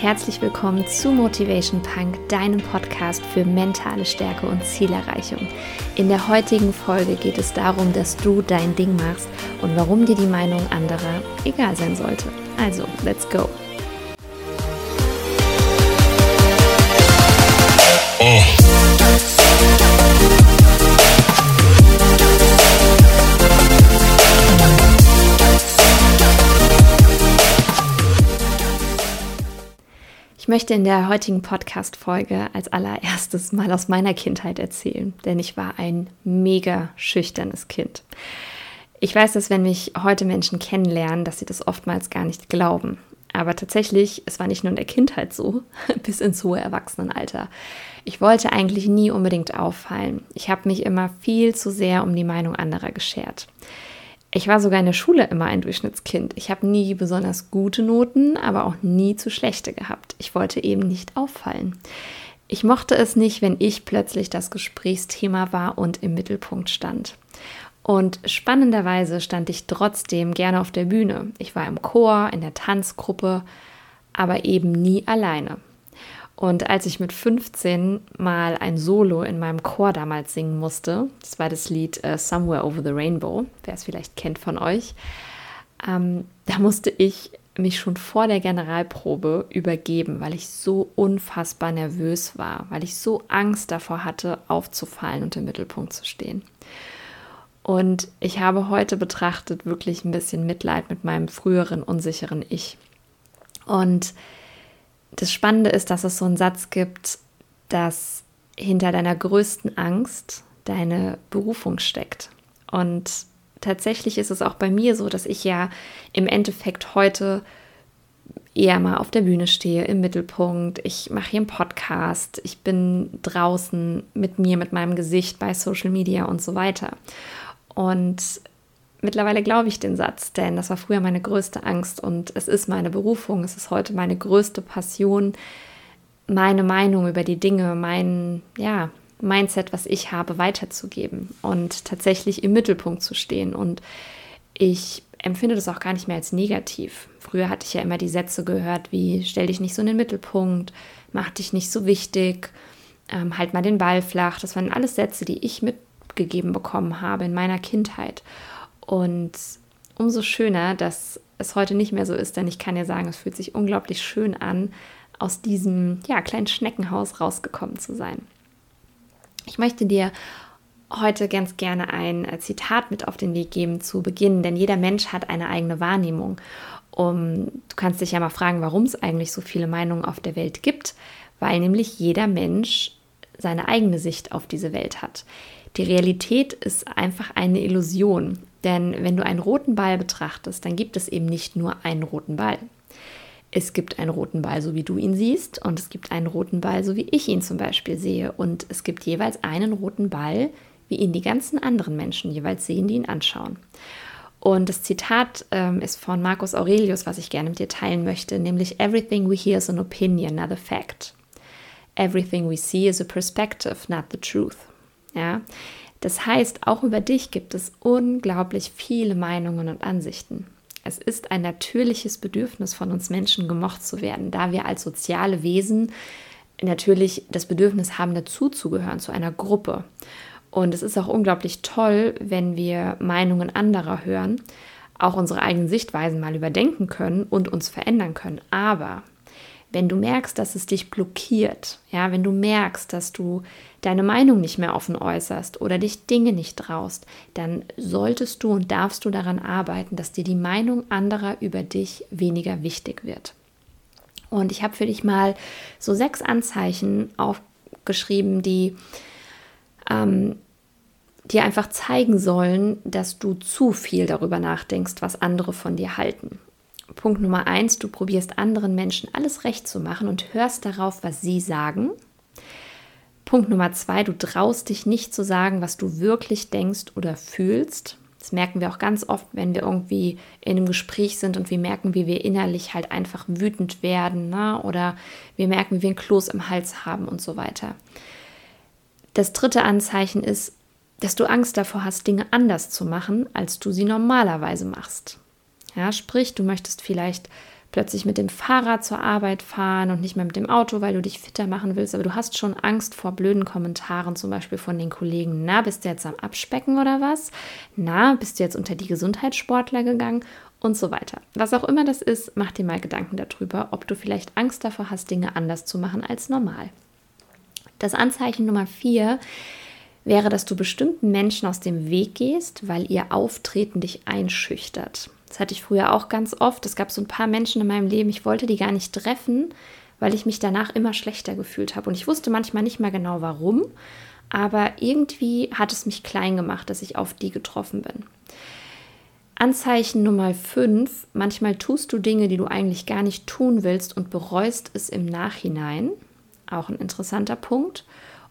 herzlich willkommen zu Motivation Punk, deinem Podcast für mentale Stärke und Zielerreichung. In der heutigen Folge geht es darum, dass du dein Ding machst und warum dir die Meinung anderer egal sein sollte. Also, let's go! Möchte in der heutigen Podcast-Folge als allererstes mal aus meiner Kindheit erzählen, denn ich war ein mega schüchternes Kind. Ich weiß, dass wenn mich heute Menschen kennenlernen, dass sie das oftmals gar nicht glauben. Aber tatsächlich, es war nicht nur in der Kindheit so, bis ins hohe Erwachsenenalter. Ich wollte eigentlich nie unbedingt auffallen. Ich habe mich immer viel zu sehr um die Meinung anderer geschert. Ich war sogar in der Schule immer ein Durchschnittskind. Ich habe nie besonders gute Noten, aber auch nie zu schlechte gehabt. Ich wollte eben nicht auffallen. Ich mochte es nicht, wenn ich plötzlich das Gesprächsthema war und im Mittelpunkt stand. Und spannenderweise stand ich trotzdem gerne auf der Bühne. Ich war im Chor, in der Tanzgruppe, aber eben nie alleine. Und als ich mit 15 mal ein Solo in meinem Chor damals singen musste, das war das Lied uh, Somewhere Over the Rainbow, wer es vielleicht kennt von euch, ähm, da musste ich mich schon vor der Generalprobe übergeben, weil ich so unfassbar nervös war, weil ich so Angst davor hatte, aufzufallen und im Mittelpunkt zu stehen. Und ich habe heute betrachtet wirklich ein bisschen Mitleid mit meinem früheren unsicheren Ich. Und das Spannende ist, dass es so einen Satz gibt, dass hinter deiner größten Angst deine Berufung steckt. Und tatsächlich ist es auch bei mir so, dass ich ja im Endeffekt heute eher mal auf der Bühne stehe, im Mittelpunkt. Ich mache hier einen Podcast, ich bin draußen mit mir, mit meinem Gesicht bei Social Media und so weiter. Und mittlerweile glaube ich den Satz, denn das war früher meine größte Angst und es ist meine Berufung, es ist heute meine größte Passion, meine Meinung über die Dinge, mein ja, Mindset, was ich habe, weiterzugeben und tatsächlich im Mittelpunkt zu stehen. Und ich empfinde das auch gar nicht mehr als negativ. Früher hatte ich ja immer die Sätze gehört wie stell dich nicht so in den Mittelpunkt, mach dich nicht so wichtig, ähm, halt mal den Ball flach. Das waren alles Sätze, die ich mitgegeben bekommen habe in meiner Kindheit. Und umso schöner, dass es heute nicht mehr so ist, denn ich kann ja sagen, es fühlt sich unglaublich schön an, aus diesem ja, kleinen Schneckenhaus rausgekommen zu sein. Ich möchte dir heute ganz gerne ein Zitat mit auf den Weg geben zu Beginn, denn jeder Mensch hat eine eigene Wahrnehmung. Um, du kannst dich ja mal fragen, warum es eigentlich so viele Meinungen auf der Welt gibt, weil nämlich jeder Mensch seine eigene Sicht auf diese Welt hat. Die Realität ist einfach eine Illusion. Denn wenn du einen roten Ball betrachtest, dann gibt es eben nicht nur einen roten Ball. Es gibt einen roten Ball, so wie du ihn siehst, und es gibt einen roten Ball, so wie ich ihn zum Beispiel sehe. Und es gibt jeweils einen roten Ball, wie ihn die ganzen anderen Menschen jeweils sehen, die ihn anschauen. Und das Zitat ähm, ist von Marcus Aurelius, was ich gerne mit dir teilen möchte, nämlich Everything we hear is an opinion, not a fact. Everything we see is a perspective, not the truth. Ja, das heißt, auch über dich gibt es unglaublich viele Meinungen und Ansichten. Es ist ein natürliches Bedürfnis von uns Menschen, gemocht zu werden, da wir als soziale Wesen natürlich das Bedürfnis haben, dazuzugehören zu einer Gruppe. Und es ist auch unglaublich toll, wenn wir Meinungen anderer hören, auch unsere eigenen Sichtweisen mal überdenken können und uns verändern können. Aber wenn du merkst, dass es dich blockiert, ja, wenn du merkst, dass du deine Meinung nicht mehr offen äußerst oder dich Dinge nicht traust, dann solltest du und darfst du daran arbeiten, dass dir die Meinung anderer über dich weniger wichtig wird. Und ich habe für dich mal so sechs Anzeichen aufgeschrieben, die ähm, dir einfach zeigen sollen, dass du zu viel darüber nachdenkst, was andere von dir halten. Punkt Nummer eins, du probierst anderen Menschen alles recht zu machen und hörst darauf, was sie sagen. Punkt Nummer zwei, du traust dich nicht zu sagen, was du wirklich denkst oder fühlst. Das merken wir auch ganz oft, wenn wir irgendwie in einem Gespräch sind und wir merken, wie wir innerlich halt einfach wütend werden ne? oder wir merken, wie wir ein Kloß im Hals haben und so weiter. Das dritte Anzeichen ist, dass du Angst davor hast, Dinge anders zu machen, als du sie normalerweise machst. Ja, sprich, du möchtest vielleicht plötzlich mit dem Fahrrad zur Arbeit fahren und nicht mehr mit dem Auto, weil du dich fitter machen willst, aber du hast schon Angst vor blöden Kommentaren, zum Beispiel von den Kollegen. Na, bist du jetzt am Abspecken oder was? Na, bist du jetzt unter die Gesundheitssportler gegangen? Und so weiter. Was auch immer das ist, mach dir mal Gedanken darüber, ob du vielleicht Angst davor hast, Dinge anders zu machen als normal. Das Anzeichen Nummer vier wäre, dass du bestimmten Menschen aus dem Weg gehst, weil ihr Auftreten dich einschüchtert. Das hatte ich früher auch ganz oft. Es gab so ein paar Menschen in meinem Leben, ich wollte die gar nicht treffen, weil ich mich danach immer schlechter gefühlt habe. Und ich wusste manchmal nicht mehr genau warum, aber irgendwie hat es mich klein gemacht, dass ich auf die getroffen bin. Anzeichen Nummer 5, manchmal tust du Dinge, die du eigentlich gar nicht tun willst und bereust es im Nachhinein. Auch ein interessanter Punkt.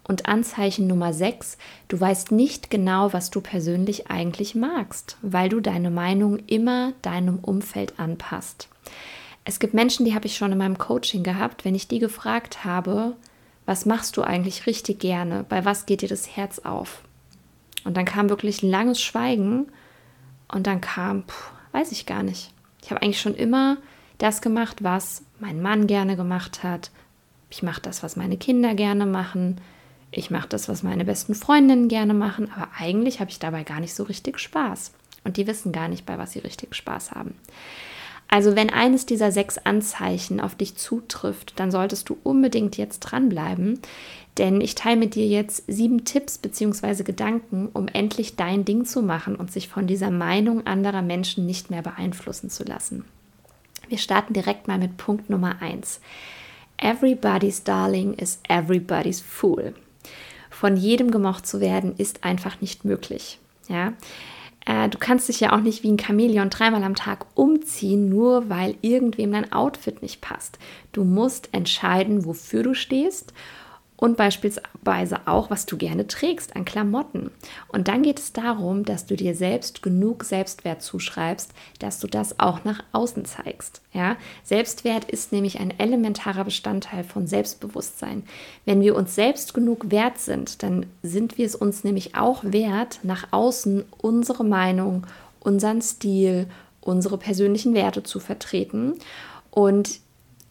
Und Anzeichen Nummer 6, du weißt nicht genau, was du persönlich eigentlich magst, weil du deine Meinung immer deinem Umfeld anpasst. Es gibt Menschen, die habe ich schon in meinem Coaching gehabt, wenn ich die gefragt habe, was machst du eigentlich richtig gerne, bei was geht dir das Herz auf? Und dann kam wirklich ein langes Schweigen und dann kam, puh, weiß ich gar nicht. Ich habe eigentlich schon immer das gemacht, was mein Mann gerne gemacht hat. Ich mache das, was meine Kinder gerne machen ich mache das, was meine besten Freundinnen gerne machen, aber eigentlich habe ich dabei gar nicht so richtig Spaß. Und die wissen gar nicht, bei was sie richtig Spaß haben. Also wenn eines dieser sechs Anzeichen auf dich zutrifft, dann solltest du unbedingt jetzt dranbleiben, denn ich teile mit dir jetzt sieben Tipps bzw. Gedanken, um endlich dein Ding zu machen und sich von dieser Meinung anderer Menschen nicht mehr beeinflussen zu lassen. Wir starten direkt mal mit Punkt Nummer eins. Everybody's Darling is everybody's Fool von jedem gemocht zu werden, ist einfach nicht möglich. Ja? Äh, du kannst dich ja auch nicht wie ein Chamäleon dreimal am Tag umziehen, nur weil irgendwem dein Outfit nicht passt. Du musst entscheiden, wofür du stehst und beispielsweise auch, was du gerne trägst an Klamotten. Und dann geht es darum, dass du dir selbst genug Selbstwert zuschreibst, dass du das auch nach außen zeigst. Ja? Selbstwert ist nämlich ein elementarer Bestandteil von Selbstbewusstsein. Wenn wir uns selbst genug wert sind, dann sind wir es uns nämlich auch wert, nach außen unsere Meinung, unseren Stil, unsere persönlichen Werte zu vertreten. Und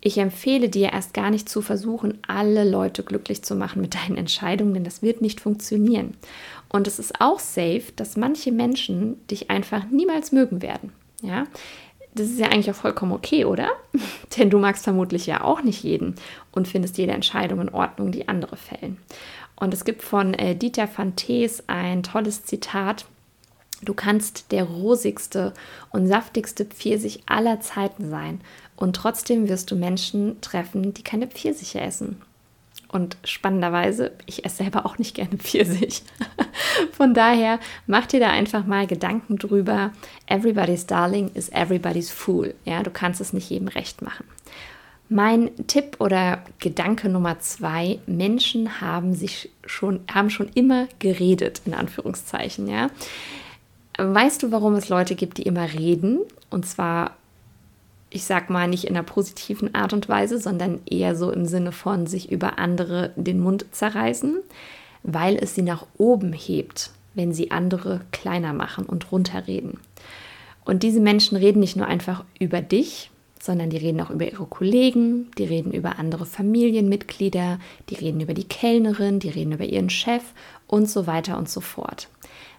ich empfehle dir erst gar nicht zu versuchen, alle Leute glücklich zu machen mit deinen Entscheidungen, denn das wird nicht funktionieren. Und es ist auch safe, dass manche Menschen dich einfach niemals mögen werden. Ja, das ist ja eigentlich auch vollkommen okay, oder? Denn du magst vermutlich ja auch nicht jeden und findest jede Entscheidung in Ordnung, die andere fällen. Und es gibt von äh, Dieter van Thees ein tolles Zitat. Du kannst der rosigste und saftigste Pfirsich aller Zeiten sein und trotzdem wirst du Menschen treffen, die keine Pfirsiche essen. Und spannenderweise, ich esse selber auch nicht gerne Pfirsich. Von daher mach dir da einfach mal Gedanken drüber. Everybody's Darling is everybody's Fool. Ja, du kannst es nicht jedem recht machen. Mein Tipp oder Gedanke Nummer zwei: Menschen haben sich schon, haben schon immer geredet, in Anführungszeichen. Ja. Weißt du, warum es Leute gibt, die immer reden? Und zwar ich sag mal, nicht in einer positiven Art und Weise, sondern eher so im Sinne von sich über andere den Mund zerreißen, weil es sie nach oben hebt, wenn sie andere kleiner machen und runterreden. Und diese Menschen reden nicht nur einfach über dich, sondern die reden auch über ihre Kollegen, die reden über andere Familienmitglieder, die reden über die Kellnerin, die reden über ihren Chef und so weiter und so fort.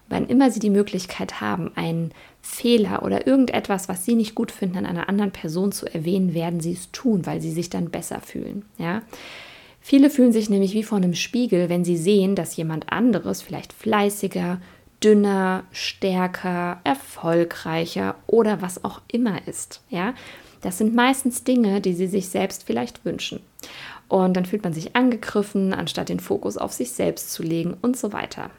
Wann immer sie die Möglichkeit haben, einen Fehler oder irgendetwas, was sie nicht gut finden, an einer anderen Person zu erwähnen, werden sie es tun, weil sie sich dann besser fühlen. Ja? Viele fühlen sich nämlich wie vor einem Spiegel, wenn sie sehen, dass jemand anderes vielleicht fleißiger, dünner, stärker, erfolgreicher oder was auch immer ist. Ja? Das sind meistens Dinge, die sie sich selbst vielleicht wünschen. Und dann fühlt man sich angegriffen, anstatt den Fokus auf sich selbst zu legen und so weiter.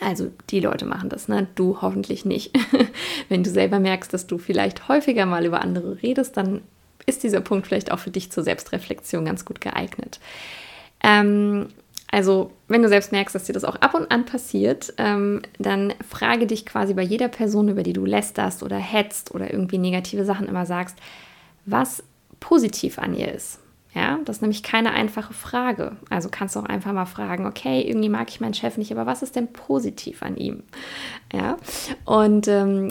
Also die Leute machen das, ne? Du hoffentlich nicht. Wenn du selber merkst, dass du vielleicht häufiger mal über andere redest, dann ist dieser Punkt vielleicht auch für dich zur Selbstreflexion ganz gut geeignet. Ähm, also, wenn du selbst merkst, dass dir das auch ab und an passiert, ähm, dann frage dich quasi bei jeder Person, über die du lästerst oder hetzt oder irgendwie negative Sachen immer sagst, was positiv an ihr ist. Ja, das ist nämlich keine einfache Frage. Also kannst du auch einfach mal fragen, okay, irgendwie mag ich meinen Chef nicht, aber was ist denn positiv an ihm? Ja, und ähm,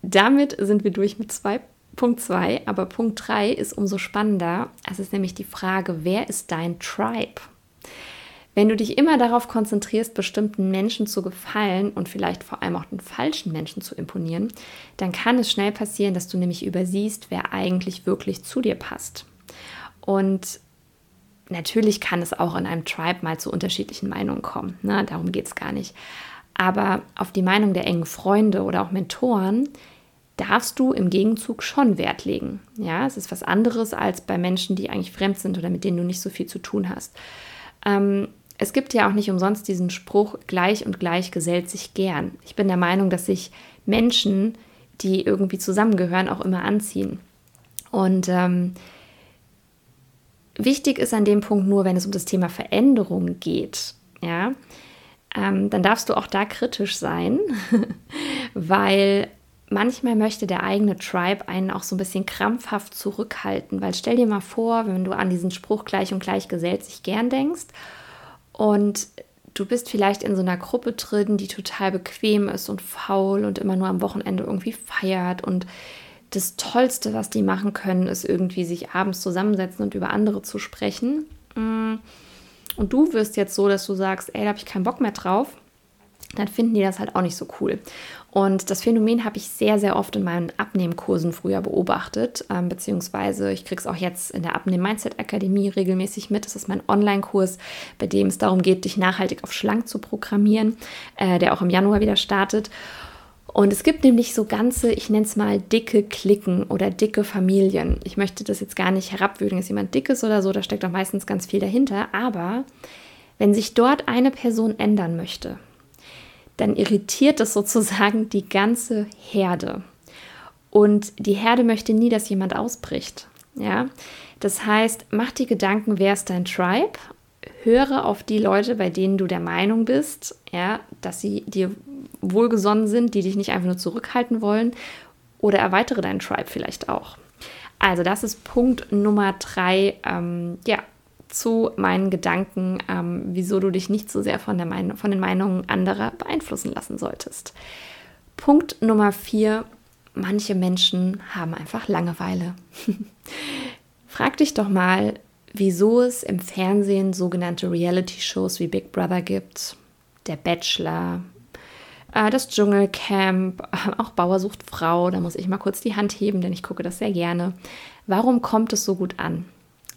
damit sind wir durch mit zwei Punkt 2. Aber Punkt 3 ist umso spannender. Es ist nämlich die Frage, wer ist dein Tribe? Wenn du dich immer darauf konzentrierst, bestimmten Menschen zu gefallen und vielleicht vor allem auch den falschen Menschen zu imponieren, dann kann es schnell passieren, dass du nämlich übersiehst, wer eigentlich wirklich zu dir passt. Und natürlich kann es auch in einem Tribe mal zu unterschiedlichen Meinungen kommen. Ne? Darum geht es gar nicht. Aber auf die Meinung der engen Freunde oder auch Mentoren darfst du im Gegenzug schon Wert legen. Ja, es ist was anderes als bei Menschen, die eigentlich fremd sind oder mit denen du nicht so viel zu tun hast. Ähm, es gibt ja auch nicht umsonst diesen Spruch, gleich und gleich gesellt sich gern. Ich bin der Meinung, dass sich Menschen, die irgendwie zusammengehören, auch immer anziehen. Und ähm, wichtig ist an dem Punkt nur, wenn es um das Thema Veränderung geht, ja, ähm, dann darfst du auch da kritisch sein, weil manchmal möchte der eigene Tribe einen auch so ein bisschen krampfhaft zurückhalten, weil stell dir mal vor, wenn du an diesen Spruch gleich und gleich gesellt sich gern denkst und du bist vielleicht in so einer Gruppe drin, die total bequem ist und faul und immer nur am Wochenende irgendwie feiert und das Tollste, was die machen können, ist irgendwie sich abends zusammensetzen und über andere zu sprechen. Mm. Und du wirst jetzt so, dass du sagst, ey, da habe ich keinen Bock mehr drauf, dann finden die das halt auch nicht so cool. Und das Phänomen habe ich sehr, sehr oft in meinen Abnehmkursen früher beobachtet, ähm, beziehungsweise ich kriege es auch jetzt in der Abnehm-Mindset-Akademie regelmäßig mit. Das ist mein Online-Kurs, bei dem es darum geht, dich nachhaltig auf schlank zu programmieren, äh, der auch im Januar wieder startet. Und es gibt nämlich so ganze, ich nenne es mal dicke Klicken oder dicke Familien. Ich möchte das jetzt gar nicht herabwürdigen, dass jemand dick ist oder so, da steckt auch meistens ganz viel dahinter. Aber wenn sich dort eine Person ändern möchte, dann irritiert es sozusagen die ganze Herde. Und die Herde möchte nie, dass jemand ausbricht. Ja? Das heißt, mach dir Gedanken, wer ist dein Tribe? Höre auf die Leute, bei denen du der Meinung bist, ja, dass sie dir wohlgesonnen sind, die dich nicht einfach nur zurückhalten wollen. Oder erweitere deinen Tribe vielleicht auch. Also, das ist Punkt Nummer drei. Ähm, ja, zu meinen Gedanken, ähm, wieso du dich nicht so sehr von, der Mein von den Meinungen anderer beeinflussen lassen solltest. Punkt Nummer vier. Manche Menschen haben einfach Langeweile. Frag dich doch mal, wieso es im Fernsehen sogenannte Reality-Shows wie Big Brother gibt, Der Bachelor, äh, das Dschungelcamp, auch Bauer sucht Frau. Da muss ich mal kurz die Hand heben, denn ich gucke das sehr gerne. Warum kommt es so gut an?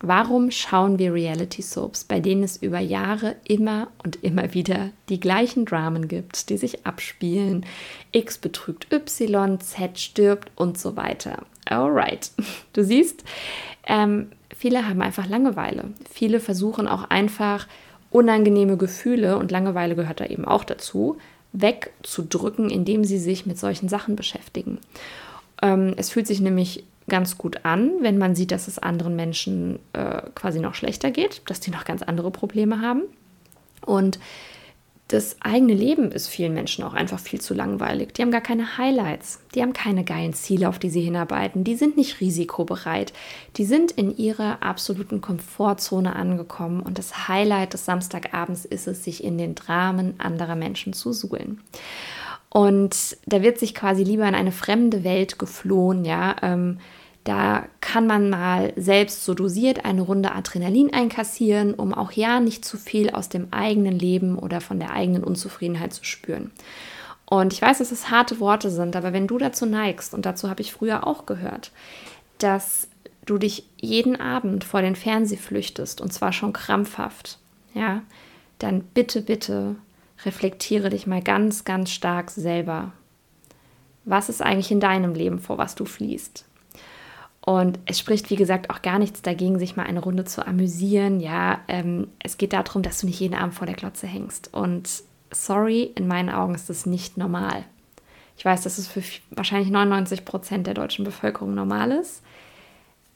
Warum schauen wir Reality Soaps, bei denen es über Jahre immer und immer wieder die gleichen Dramen gibt, die sich abspielen? X betrügt Y, Z stirbt und so weiter. Alright, du siehst, ähm, viele haben einfach Langeweile. Viele versuchen auch einfach unangenehme Gefühle und Langeweile gehört da eben auch dazu, wegzudrücken, indem sie sich mit solchen Sachen beschäftigen. Ähm, es fühlt sich nämlich ganz gut an, wenn man sieht, dass es anderen Menschen äh, quasi noch schlechter geht, dass die noch ganz andere Probleme haben. Und das eigene Leben ist vielen Menschen auch einfach viel zu langweilig. Die haben gar keine Highlights, die haben keine geilen Ziele, auf die sie hinarbeiten, die sind nicht risikobereit, die sind in ihrer absoluten Komfortzone angekommen und das Highlight des Samstagabends ist es, sich in den Dramen anderer Menschen zu suhlen. Und da wird sich quasi lieber in eine fremde Welt geflohen, ja. Ähm, da kann man mal selbst so dosiert eine Runde Adrenalin einkassieren, um auch ja nicht zu viel aus dem eigenen Leben oder von der eigenen Unzufriedenheit zu spüren. Und ich weiß, dass es harte Worte sind, aber wenn du dazu neigst, und dazu habe ich früher auch gehört, dass du dich jeden Abend vor den Fernseher flüchtest und zwar schon krampfhaft, ja, dann bitte, bitte reflektiere dich mal ganz, ganz stark selber. Was ist eigentlich in deinem Leben, vor was du fließt? Und es spricht, wie gesagt, auch gar nichts dagegen, sich mal eine Runde zu amüsieren. Ja, ähm, es geht darum, dass du nicht jeden Abend vor der Klotze hängst. Und sorry, in meinen Augen ist das nicht normal. Ich weiß, dass es für wahrscheinlich 99 Prozent der deutschen Bevölkerung normal ist.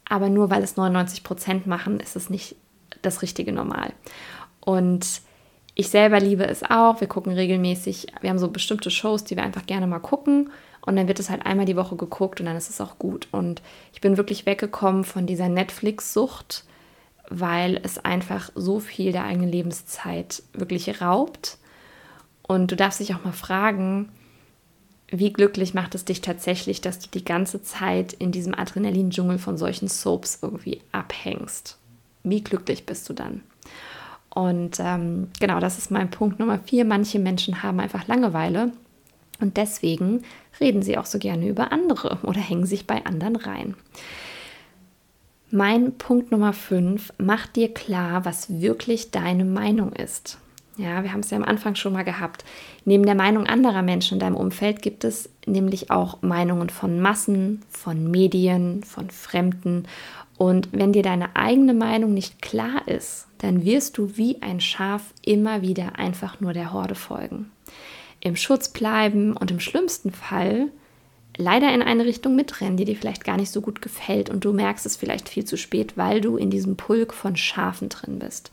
Aber nur weil es 99 Prozent machen, ist es nicht das richtige Normal. Und ich selber liebe es auch. Wir gucken regelmäßig, wir haben so bestimmte Shows, die wir einfach gerne mal gucken. Und dann wird es halt einmal die Woche geguckt und dann ist es auch gut. Und ich bin wirklich weggekommen von dieser Netflix-Sucht, weil es einfach so viel der eigenen Lebenszeit wirklich raubt. Und du darfst dich auch mal fragen, wie glücklich macht es dich tatsächlich, dass du die ganze Zeit in diesem Adrenalin-Dschungel von solchen Soaps irgendwie abhängst? Wie glücklich bist du dann? Und ähm, genau, das ist mein Punkt Nummer vier. Manche Menschen haben einfach Langeweile und deswegen reden sie auch so gerne über andere oder hängen sich bei anderen rein. Mein Punkt Nummer fünf, mach dir klar, was wirklich deine Meinung ist. Ja, wir haben es ja am Anfang schon mal gehabt. Neben der Meinung anderer Menschen in deinem Umfeld gibt es nämlich auch Meinungen von Massen, von Medien, von Fremden. Und wenn dir deine eigene Meinung nicht klar ist, dann wirst du wie ein Schaf immer wieder einfach nur der Horde folgen. Im Schutz bleiben und im schlimmsten Fall leider in eine Richtung mitrennen, die dir vielleicht gar nicht so gut gefällt und du merkst es vielleicht viel zu spät, weil du in diesem Pulk von Schafen drin bist.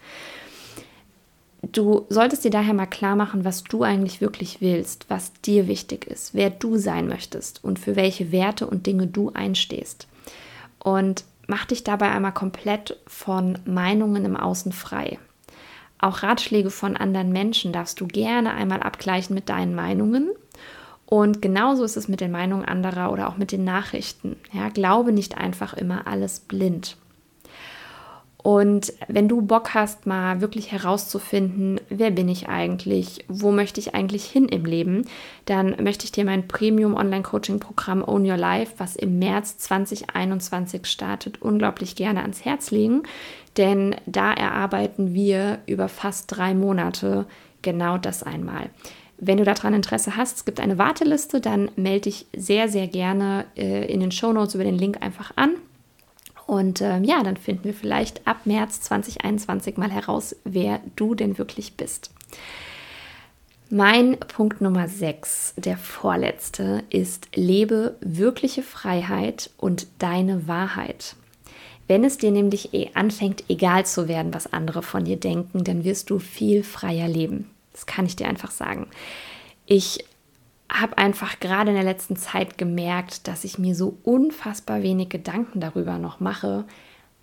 Du solltest dir daher mal klar machen, was du eigentlich wirklich willst, was dir wichtig ist, wer du sein möchtest und für welche Werte und Dinge du einstehst. Und mach dich dabei einmal komplett von Meinungen im Außen frei. Auch Ratschläge von anderen Menschen darfst du gerne einmal abgleichen mit deinen Meinungen. Und genauso ist es mit den Meinungen anderer oder auch mit den Nachrichten. Ja, glaube nicht einfach immer alles blind. Und wenn du Bock hast, mal wirklich herauszufinden, wer bin ich eigentlich, wo möchte ich eigentlich hin im Leben, dann möchte ich dir mein Premium Online Coaching Programm Own Your Life, was im März 2021 startet, unglaublich gerne ans Herz legen, denn da erarbeiten wir über fast drei Monate genau das einmal. Wenn du daran Interesse hast, es gibt eine Warteliste, dann melde dich sehr, sehr gerne äh, in den Show Notes über den Link einfach an und ähm, ja, dann finden wir vielleicht ab März 2021 mal heraus, wer du denn wirklich bist. Mein Punkt Nummer 6, der vorletzte, ist lebe wirkliche Freiheit und deine Wahrheit. Wenn es dir nämlich eh anfängt, egal zu werden, was andere von dir denken, dann wirst du viel freier leben. Das kann ich dir einfach sagen. Ich habe einfach gerade in der letzten Zeit gemerkt, dass ich mir so unfassbar wenig Gedanken darüber noch mache,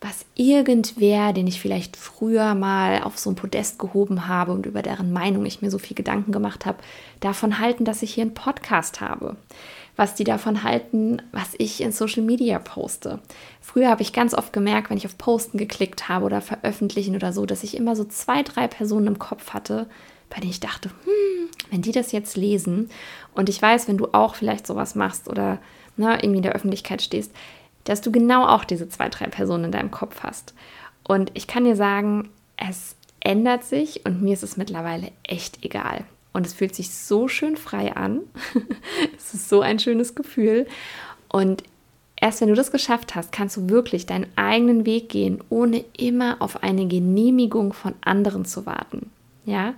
was irgendwer, den ich vielleicht früher mal auf so ein Podest gehoben habe und über deren Meinung ich mir so viel Gedanken gemacht habe, davon halten, dass ich hier einen Podcast habe. Was die davon halten, was ich in Social Media poste. Früher habe ich ganz oft gemerkt, wenn ich auf Posten geklickt habe oder veröffentlichen oder so, dass ich immer so zwei, drei Personen im Kopf hatte, bei denen ich dachte, hm, wenn die das jetzt lesen und ich weiß, wenn du auch vielleicht sowas machst oder ne, irgendwie in der Öffentlichkeit stehst, dass du genau auch diese zwei, drei Personen in deinem Kopf hast. Und ich kann dir sagen, es ändert sich und mir ist es mittlerweile echt egal. Und es fühlt sich so schön frei an. es ist so ein schönes Gefühl. Und erst wenn du das geschafft hast, kannst du wirklich deinen eigenen Weg gehen, ohne immer auf eine Genehmigung von anderen zu warten. Ja,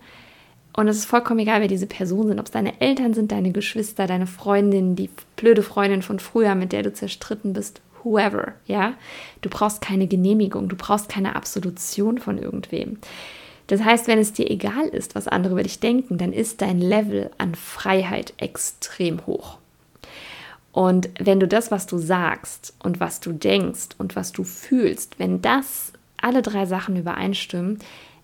und es ist vollkommen egal, wer diese Personen sind, ob es deine Eltern sind, deine Geschwister, deine Freundin, die blöde Freundin von früher, mit der du zerstritten bist, whoever, ja? Du brauchst keine Genehmigung, du brauchst keine Absolution von irgendwem. Das heißt, wenn es dir egal ist, was andere über dich denken, dann ist dein Level an Freiheit extrem hoch. Und wenn du das, was du sagst und was du denkst und was du fühlst, wenn das alle drei Sachen übereinstimmen,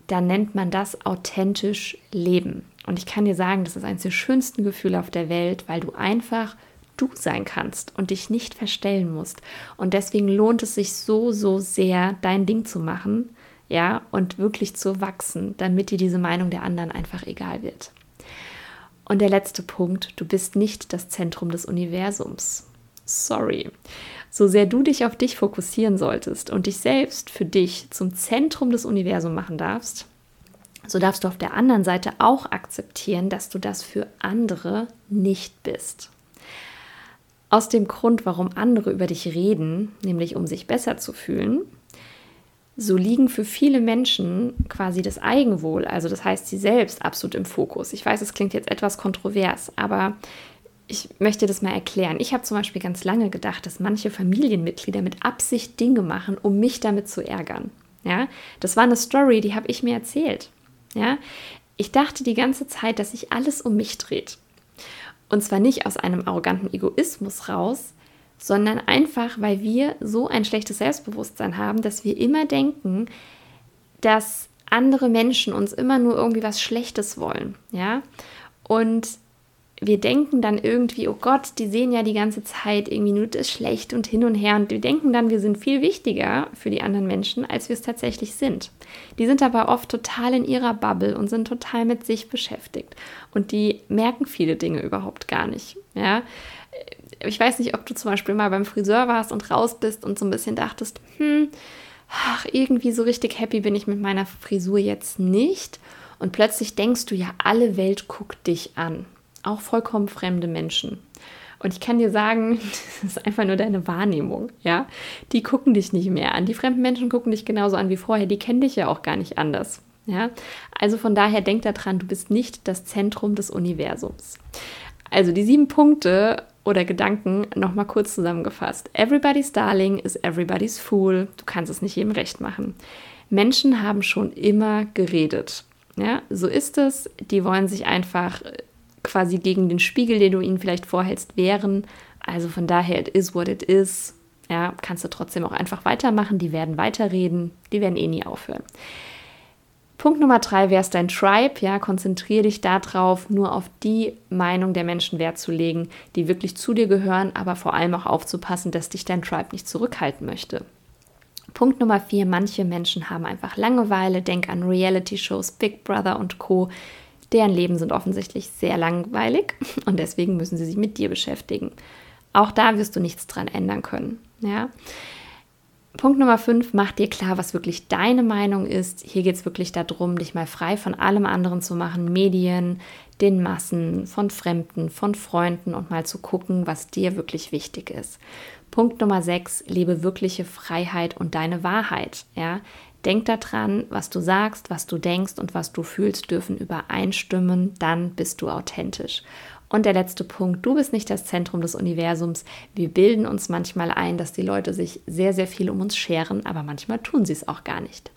dann nennt man das authentisch Leben. Und ich kann dir sagen, das ist eines der schönsten Gefühle auf der Welt, weil du einfach du sein kannst und dich nicht verstellen musst. Und deswegen lohnt es sich so, so sehr, dein Ding zu machen, ja, und wirklich zu wachsen, damit dir diese Meinung der anderen einfach egal wird. Und der letzte Punkt, du bist nicht das Zentrum des Universums. Sorry. So sehr du dich auf dich fokussieren solltest und dich selbst für dich zum Zentrum des Universums machen darfst, so darfst du auf der anderen Seite auch akzeptieren, dass du das für andere nicht bist. Aus dem Grund, warum andere über dich reden, nämlich um sich besser zu fühlen, so liegen für viele Menschen quasi das Eigenwohl, also das heißt sie selbst, absolut im Fokus. Ich weiß, es klingt jetzt etwas kontrovers, aber ich möchte das mal erklären. Ich habe zum Beispiel ganz lange gedacht, dass manche Familienmitglieder mit Absicht Dinge machen, um mich damit zu ärgern. Ja, das war eine Story, die habe ich mir erzählt. Ja, ich dachte die ganze Zeit, dass sich alles um mich dreht. Und zwar nicht aus einem arroganten Egoismus raus, sondern einfach, weil wir so ein schlechtes Selbstbewusstsein haben, dass wir immer denken, dass andere Menschen uns immer nur irgendwie was Schlechtes wollen. Ja, und wir denken dann irgendwie, oh Gott, die sehen ja die ganze Zeit irgendwie nur das schlecht und hin und her. Und wir denken dann, wir sind viel wichtiger für die anderen Menschen, als wir es tatsächlich sind. Die sind aber oft total in ihrer Bubble und sind total mit sich beschäftigt. Und die merken viele Dinge überhaupt gar nicht. Ja? Ich weiß nicht, ob du zum Beispiel mal beim Friseur warst und raus bist und so ein bisschen dachtest, hm, ach, irgendwie so richtig happy bin ich mit meiner Frisur jetzt nicht. Und plötzlich denkst du ja, alle Welt guckt dich an auch vollkommen fremde Menschen. Und ich kann dir sagen, das ist einfach nur deine Wahrnehmung, ja. Die gucken dich nicht mehr an. Die fremden Menschen gucken dich genauso an wie vorher. Die kennen dich ja auch gar nicht anders, ja. Also von daher denk daran, du bist nicht das Zentrum des Universums. Also die sieben Punkte oder Gedanken nochmal kurz zusammengefasst. Everybody's Darling is everybody's Fool. Du kannst es nicht jedem recht machen. Menschen haben schon immer geredet. Ja, so ist es. Die wollen sich einfach quasi gegen den Spiegel, den du ihnen vielleicht vorhältst, wehren. Also von daher, it is what it is. Ja, kannst du trotzdem auch einfach weitermachen. Die werden weiterreden. Die werden eh nie aufhören. Punkt Nummer drei wäre es dein Tribe. Ja, konzentriere dich darauf, nur auf die Meinung der Menschen Wert zu legen, die wirklich zu dir gehören, aber vor allem auch aufzupassen, dass dich dein Tribe nicht zurückhalten möchte. Punkt Nummer vier: Manche Menschen haben einfach Langeweile. Denk an Reality-Shows, Big Brother und Co deren Leben sind offensichtlich sehr langweilig und deswegen müssen sie sich mit dir beschäftigen. Auch da wirst du nichts dran ändern können. Ja? Punkt Nummer 5, mach dir klar, was wirklich deine Meinung ist. Hier geht es wirklich darum, dich mal frei von allem anderen zu machen, Medien, den Massen, von Fremden, von Freunden und mal zu gucken, was dir wirklich wichtig ist. Punkt Nummer 6, lebe wirkliche Freiheit und deine Wahrheit. Ja? Denk daran, was du sagst, was du denkst und was du fühlst, dürfen übereinstimmen, dann bist du authentisch. Und der letzte Punkt, du bist nicht das Zentrum des Universums. Wir bilden uns manchmal ein, dass die Leute sich sehr, sehr viel um uns scheren, aber manchmal tun sie es auch gar nicht.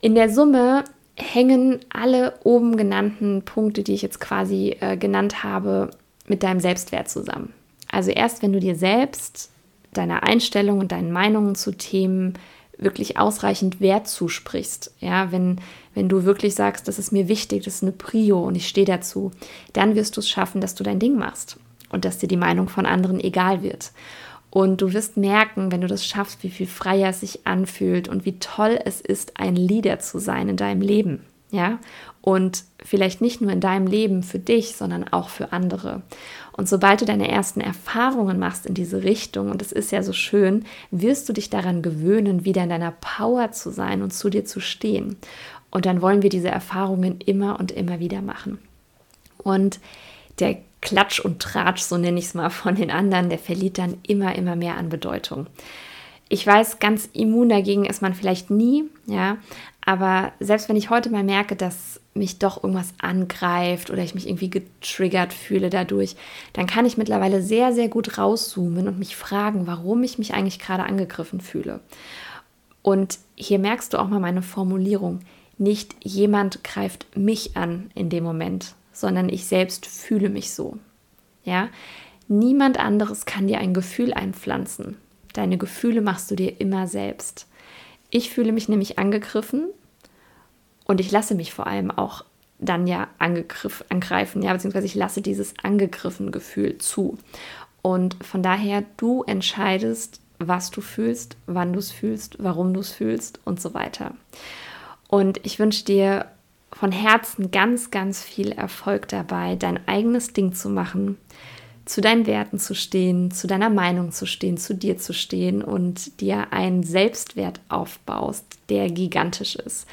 In der Summe hängen alle oben genannten Punkte, die ich jetzt quasi äh, genannt habe, mit deinem Selbstwert zusammen. Also erst wenn du dir selbst, deiner Einstellung und deinen Meinungen zu Themen wirklich ausreichend Wert zusprichst, ja, wenn, wenn du wirklich sagst, das ist mir wichtig, das ist eine Prio und ich stehe dazu, dann wirst du es schaffen, dass du dein Ding machst und dass dir die Meinung von anderen egal wird. Und du wirst merken, wenn du das schaffst, wie viel freier es sich anfühlt und wie toll es ist, ein Leader zu sein in deinem Leben. Ja, und vielleicht nicht nur in deinem Leben für dich, sondern auch für andere. Und sobald du deine ersten Erfahrungen machst in diese Richtung, und es ist ja so schön, wirst du dich daran gewöhnen, wieder in deiner Power zu sein und zu dir zu stehen. Und dann wollen wir diese Erfahrungen immer und immer wieder machen. Und der Klatsch und Tratsch, so nenne ich es mal, von den anderen, der verliert dann immer, immer mehr an Bedeutung. Ich weiß, ganz immun dagegen ist man vielleicht nie, ja, aber selbst wenn ich heute mal merke, dass mich doch irgendwas angreift oder ich mich irgendwie getriggert fühle dadurch, dann kann ich mittlerweile sehr, sehr gut rauszoomen und mich fragen, warum ich mich eigentlich gerade angegriffen fühle. Und hier merkst du auch mal meine Formulierung. Nicht jemand greift mich an in dem Moment, sondern ich selbst fühle mich so. Ja? Niemand anderes kann dir ein Gefühl einpflanzen. Deine Gefühle machst du dir immer selbst. Ich fühle mich nämlich angegriffen und ich lasse mich vor allem auch dann ja angegriff, angreifen, ja, beziehungsweise ich lasse dieses angegriffen Gefühl zu. Und von daher, du entscheidest, was du fühlst, wann du es fühlst, warum du es fühlst und so weiter. Und ich wünsche dir von Herzen ganz, ganz viel Erfolg dabei, dein eigenes Ding zu machen, zu deinen Werten zu stehen, zu deiner Meinung zu stehen, zu dir zu stehen und dir einen Selbstwert aufbaust, der gigantisch ist.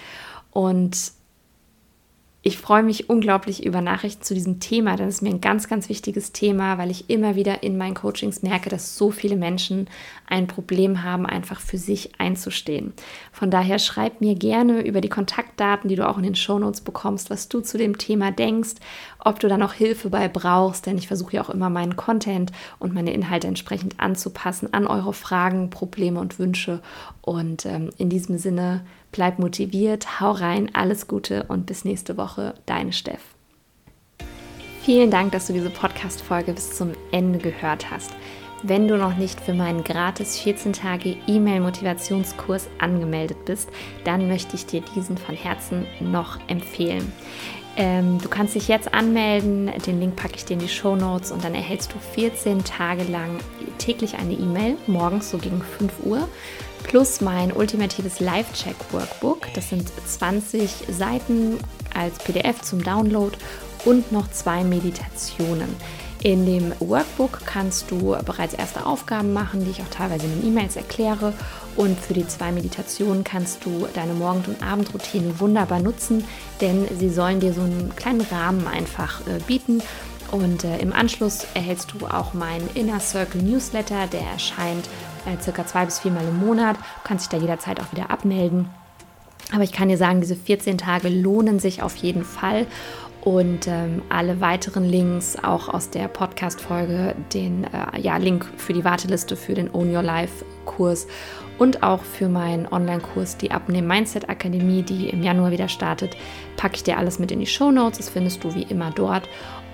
Und ich freue mich unglaublich über Nachrichten zu diesem Thema. Das ist mir ein ganz, ganz wichtiges Thema, weil ich immer wieder in meinen Coachings merke, dass so viele Menschen ein Problem haben, einfach für sich einzustehen. Von daher schreib mir gerne über die Kontaktdaten, die du auch in den Shownotes bekommst, was du zu dem Thema denkst, ob du da noch Hilfe bei brauchst, denn ich versuche ja auch immer meinen Content und meine Inhalte entsprechend anzupassen an eure Fragen, Probleme und Wünsche. Und ähm, in diesem Sinne, Bleib motiviert, hau rein, alles Gute und bis nächste Woche, deine Steff. Vielen Dank, dass du diese Podcast-Folge bis zum Ende gehört hast. Wenn du noch nicht für meinen gratis 14 Tage E-Mail-Motivationskurs angemeldet bist, dann möchte ich dir diesen von Herzen noch empfehlen. Ähm, du kannst dich jetzt anmelden, den Link packe ich dir in die Show Notes und dann erhältst du 14 Tage lang täglich eine E-Mail, morgens so gegen 5 Uhr, plus mein ultimatives Live-Check-Workbook. Das sind 20 Seiten als PDF zum Download und noch zwei Meditationen. In dem Workbook kannst du bereits erste Aufgaben machen, die ich auch teilweise in den E-Mails erkläre. Und für die zwei Meditationen kannst du deine Morgen- und Abendroutine wunderbar nutzen, denn sie sollen dir so einen kleinen Rahmen einfach äh, bieten. Und äh, im Anschluss erhältst du auch meinen Inner Circle Newsletter, der erscheint äh, circa zwei bis viermal im Monat. Du kannst dich da jederzeit auch wieder abmelden. Aber ich kann dir sagen, diese 14 Tage lohnen sich auf jeden Fall. Und ähm, alle weiteren Links, auch aus der Podcast-Folge, den äh, ja, Link für die Warteliste für den Own Your Life-Kurs und auch für meinen Online-Kurs, die Abnehmen Mindset Akademie, die im Januar wieder startet, packe ich dir alles mit in die Show Notes. Das findest du wie immer dort.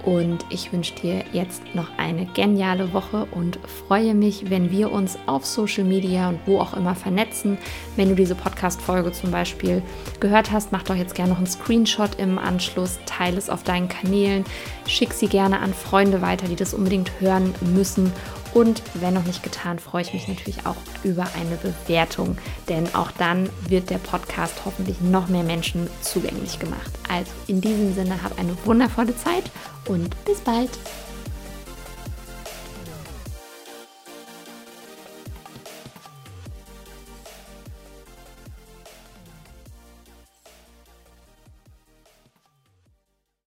Und ich wünsche dir jetzt noch eine geniale Woche und freue mich, wenn wir uns auf Social Media und wo auch immer vernetzen. Wenn du diese Podcast-Folge zum Beispiel gehört hast, mach doch jetzt gerne noch einen Screenshot im Anschluss, teile es auf deinen Kanälen, schick sie gerne an Freunde weiter, die das unbedingt hören müssen. Und wenn noch nicht getan, freue ich mich natürlich auch über eine Bewertung, denn auch dann wird der Podcast hoffentlich noch mehr Menschen zugänglich gemacht. Also in diesem Sinne, hab eine wundervolle Zeit und bis bald.